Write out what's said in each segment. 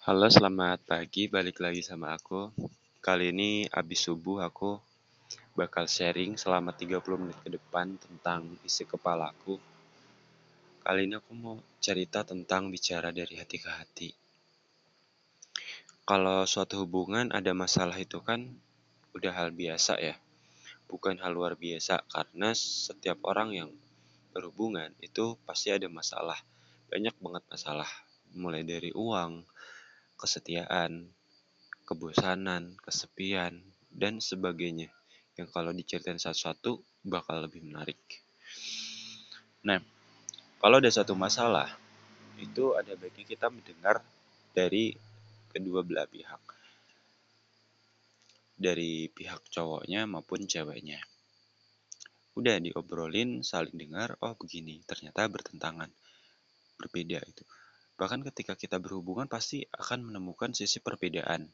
Halo, selamat pagi. Balik lagi sama aku. Kali ini abis subuh aku bakal sharing selama 30 menit ke depan tentang isi kepalaku. Kali ini aku mau cerita tentang bicara dari hati ke hati. Kalau suatu hubungan ada masalah itu kan udah hal biasa ya. Bukan hal luar biasa karena setiap orang yang berhubungan itu pasti ada masalah. Banyak banget masalah. Mulai dari uang, kesetiaan, kebosanan, kesepian, dan sebagainya. Yang kalau diceritain satu-satu bakal lebih menarik. Nah, kalau ada satu masalah, itu ada baiknya kita mendengar dari kedua belah pihak. Dari pihak cowoknya maupun ceweknya. Udah diobrolin, saling dengar, oh begini, ternyata bertentangan. Berbeda itu. Bahkan ketika kita berhubungan pasti akan menemukan sisi perbedaan.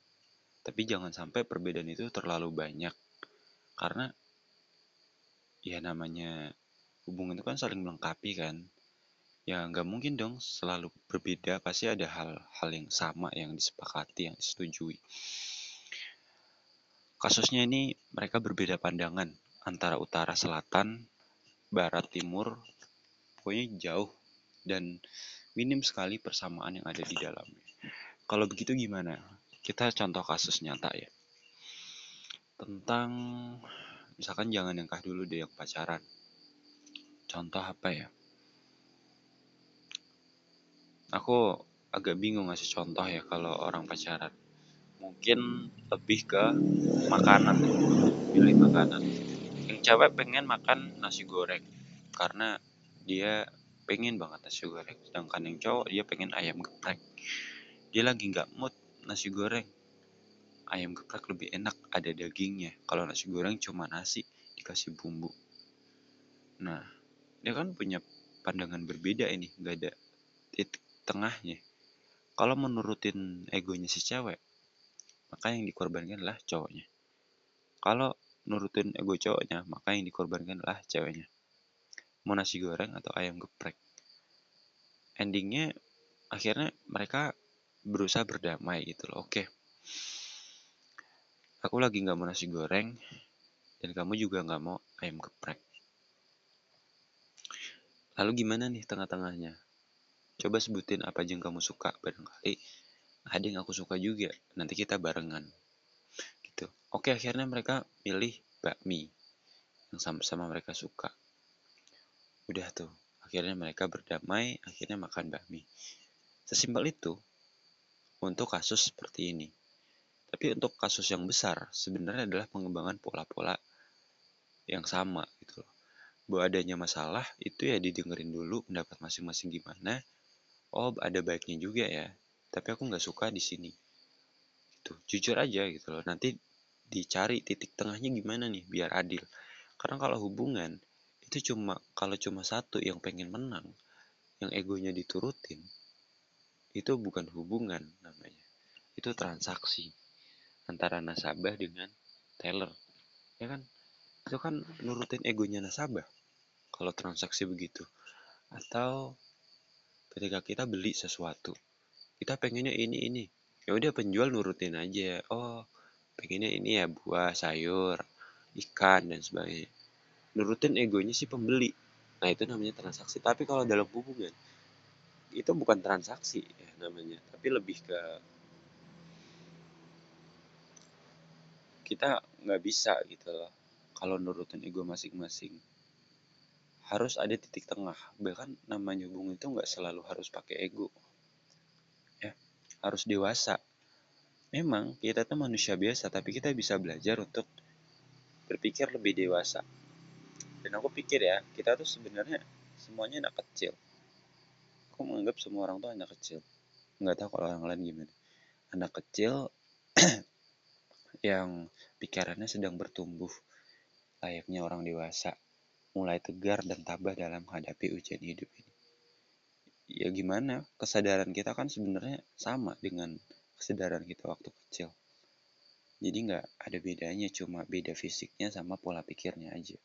Tapi jangan sampai perbedaan itu terlalu banyak. Karena ya namanya hubungan itu kan saling melengkapi kan. Ya nggak mungkin dong selalu berbeda. Pasti ada hal-hal yang sama yang disepakati, yang disetujui. Kasusnya ini mereka berbeda pandangan antara utara selatan, barat timur, pokoknya jauh dan minim sekali persamaan yang ada di dalamnya. Kalau begitu gimana? Kita contoh kasus nyata ya. Tentang misalkan jangan yang kah dulu deh yang pacaran. Contoh apa ya? Aku agak bingung ngasih contoh ya kalau orang pacaran. Mungkin lebih ke makanan, pilih makanan. Yang cewek pengen makan nasi goreng karena dia pengen banget nasi goreng. Sedangkan yang cowok dia pengen ayam geprek. Dia lagi nggak mood nasi goreng. Ayam geprek lebih enak ada dagingnya. Kalau nasi goreng cuma nasi dikasih bumbu. Nah dia kan punya pandangan berbeda ini. Nggak ada titik tengahnya. Kalau menurutin egonya si cewek maka yang dikorbankan adalah cowoknya. Kalau nurutin ego cowoknya maka yang dikorbankan adalah ceweknya mau nasi goreng atau ayam geprek. Endingnya akhirnya mereka berusaha berdamai gitu loh. Oke, aku lagi nggak mau nasi goreng dan kamu juga nggak mau ayam geprek. Lalu gimana nih tengah-tengahnya? Coba sebutin apa aja yang kamu suka barangkali ada yang aku suka juga. Nanti kita barengan. Gitu. Oke, akhirnya mereka pilih bakmi yang sama-sama mereka suka udah tuh akhirnya mereka berdamai akhirnya makan bakmi. Sesimpel itu untuk kasus seperti ini. Tapi untuk kasus yang besar sebenarnya adalah pengembangan pola-pola yang sama gitu loh. Bahwa adanya masalah itu ya didengerin dulu pendapat masing-masing gimana. Oh ada baiknya juga ya tapi aku nggak suka di sini. Itu jujur aja gitu loh. Nanti dicari titik tengahnya gimana nih biar adil. Karena kalau hubungan itu cuma kalau cuma satu yang pengen menang yang egonya diturutin itu bukan hubungan namanya. Itu transaksi antara nasabah dengan teller. Ya kan? Itu kan nurutin egonya nasabah kalau transaksi begitu. Atau ketika kita beli sesuatu kita pengennya ini ini. Ya udah penjual nurutin aja. Oh pengennya ini ya buah sayur ikan dan sebagainya nurutin egonya si pembeli. Nah itu namanya transaksi. Tapi kalau dalam hubungan itu bukan transaksi ya namanya. Tapi lebih ke kita nggak bisa gitu loh. Kalau nurutin ego masing-masing harus ada titik tengah. Bahkan namanya hubungan itu nggak selalu harus pakai ego. Ya harus dewasa. Memang kita tuh manusia biasa tapi kita bisa belajar untuk berpikir lebih dewasa dan aku pikir ya kita tuh sebenarnya semuanya anak kecil. Aku menganggap semua orang tuh anak kecil. Nggak tahu kalau orang lain gimana. Anak kecil yang pikirannya sedang bertumbuh layaknya orang dewasa mulai tegar dan tabah dalam menghadapi ujian hidup ini. Ya gimana? Kesadaran kita kan sebenarnya sama dengan kesadaran kita waktu kecil. Jadi nggak ada bedanya cuma beda fisiknya sama pola pikirnya aja